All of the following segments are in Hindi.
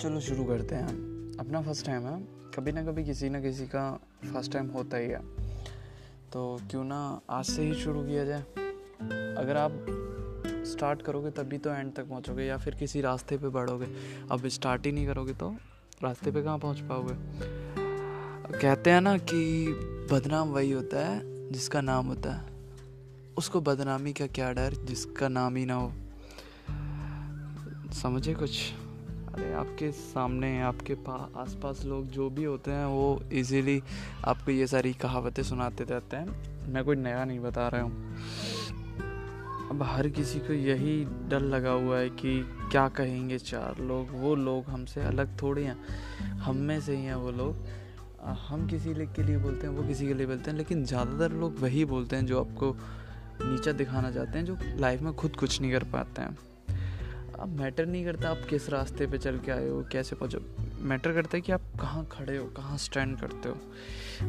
चलो शुरू करते हैं। अपना फ़र्स्ट टाइम है। कभी ना कभी किसी ना किसी का फ़र्स्ट टाइम होता ही है। तो क्यों ना आज से ही शुरू किया जाए। अगर आप स्टार्ट करोगे तभी तो एंड तक पहुंचोगे या फिर किसी रास्ते पे बढ़ोगे। अब स्टार्ट ही नहीं करोगे तो रास्ते पे कहाँ पहुँच पाओगे? कहते हैं ना कि बदनाम वही होता है जिसका नाम होता है। उसको बदनामी का क्या डर जिसका नाम ही ना हो। समझे कुछ? अरे, आपके सामने, आपके पास आसपास लोग जो भी होते हैं, वो इजीली आपको ये सारी कहावतें सुनाते रहते हैं। मैं कोई नया नहीं बता रहा हूँ। अब हर किसी को यही डर लगा हुआ है कि क्या कहेंगे चार लोग? वो लोग हमसे अलग थोड़े हैं। हम में से ही हैं वो लोग। हम किसी के लिए बोलते हैं, वो किसी के लिए बोलते हैं, लेकिन ज़्यादातर लोग वही बोलते हैं जो आपको नीचा दिखाना चाहते हैं, जो लाइफ में खुद कुछ नहीं कर पाते हैं। अब मैटर नहीं करता, आप किस रास्ते पे चल के आए हो, कैसे पहुँचो मैटर करता है कि आप कहाँ खड़े हो, कहाँ स्टैंड करते हो?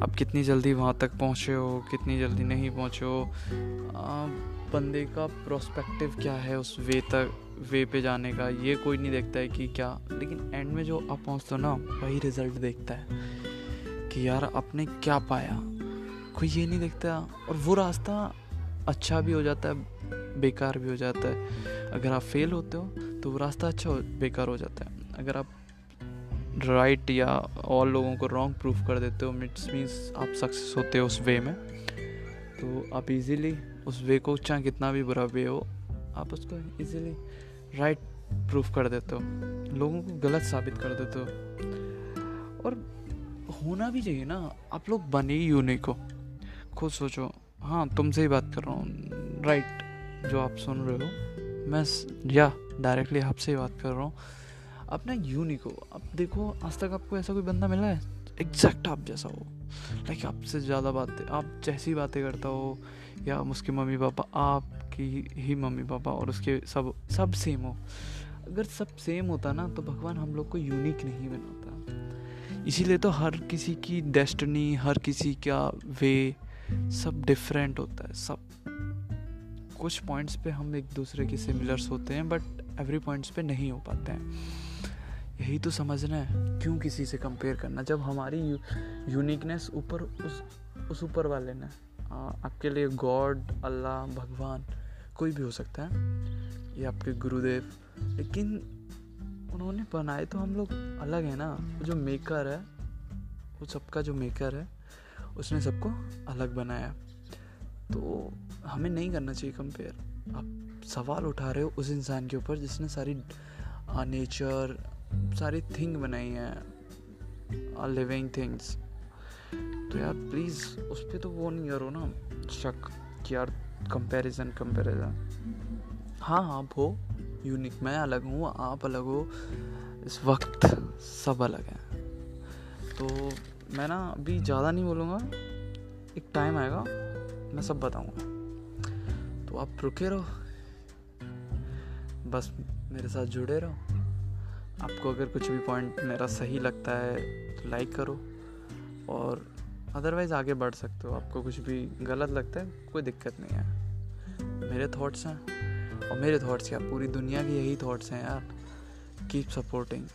आप कितनी जल्दी वहाँ तक पहुँचे हो, कितनी जल्दी नहीं पहुँचे हो? बंदे का प्रोस्पेक्टिव क्या है उस वे तक वे पे जाने का? ये कोई नहीं देखता है कि क्या। लेकिन एंड में जो आप पहुँचते हो ना, वही रिज़ल्ट देखता है कि यार आपने क्या पाया? कोई ये नहीं देखता। और वो रास्ता अच्छा भी हो जाता है, बेकार भी हो जाता है। अगर आप फेल होते हो तो वो रास्ता अच्छा हो, बेकार हो जाता है। अगर आप राइट right या और लोगों को रॉन्ग प्रूफ कर देते हो मिट्स मीन्स आप सक्सेस होते हो उस वे में तो आप इजीली उस वे को चाहे कितना भी बुरा वे हो, आप उसको इजीली राइट प्रूफ कर देते हो। लोगों को गलत साबित कर देते हो। और होना भी चाहिए ना, आप लोग बने ही यूनिक हो। खुद सोचो हाँ तुमसे ही बात कर रहा हूँ। राइट जो आप सुन रहे हो। मैं या डायरेक्टली आपसे ही बात कर रहा हूँ। आप ना यूनिक हो अब देखो, आज तक आपको ऐसा कोई बंदा मिला है? एग्जैक्ट आप जैसा हो। लाइक आपसे ज़्यादा बातें, आप जैसी बातें करता हो, या उसके मम्मी पापा आपकी ही मम्मी पापा और उसके सब सब सेम हो। अगर सब सेम होता ना तो भगवान हम लोग को यूनिक नहीं बनाता। इसीलिए तो हर किसी की डेस्टनी हर किसी का वे सब डिफरेंट होता है सब। कुछ पॉइंट्स पे हम एक दूसरे के सिमिलर्स होते हैं बट एवरी पॉइंट्स पे नहीं हो पाते हैं। यही तो समझना है क्यों किसी से कंपेयर करना? जब हमारी यू, यूनिकनेस ऊपर उस उस ऊपर वाले ने आपके लिए गॉड अल्लाह भगवान कोई भी हो सकता है ये आपके गुरुदेव लेकिन उन्होंने बनाए तो हम लोग अलग है ना। जो मेकर है वो सबका जो मेकर है उसने सबको अलग बनाया। तो हमें नहीं करना चाहिए कंपेयर आप सवाल उठा रहे हो उस इंसान के ऊपर जिसने सारी नेचर सारी थिंग बनाई है लिविंग थिंग्स तो यार प्लीज़ उस पर तो वो नहीं करो ना। शक कि यार कंपैरिजन कंपैरिजन हाँ आप हो यूनिक मैं अलग हूँ, आप अलग हो। इस वक्त सब अलग हैं। तो मैं ना अभी ज़्यादा नहीं बोलूँगा। एक टाइम आएगा, मैं सब बताऊँगा। तो आप रुके रहो। बस मेरे साथ जुड़े रहो। आपको अगर कुछ भी पॉइंट मेरा सही लगता है तो लाइक करो। और अदरवाइज़ आगे बढ़ सकते हो। आपको कुछ भी गलत लगता है, कोई दिक्कत नहीं है। मेरे थॉट्स हैं। और मेरे थॉट्स क्या? पूरी दुनिया के यही थॉट्स हैं यार। Keep supporting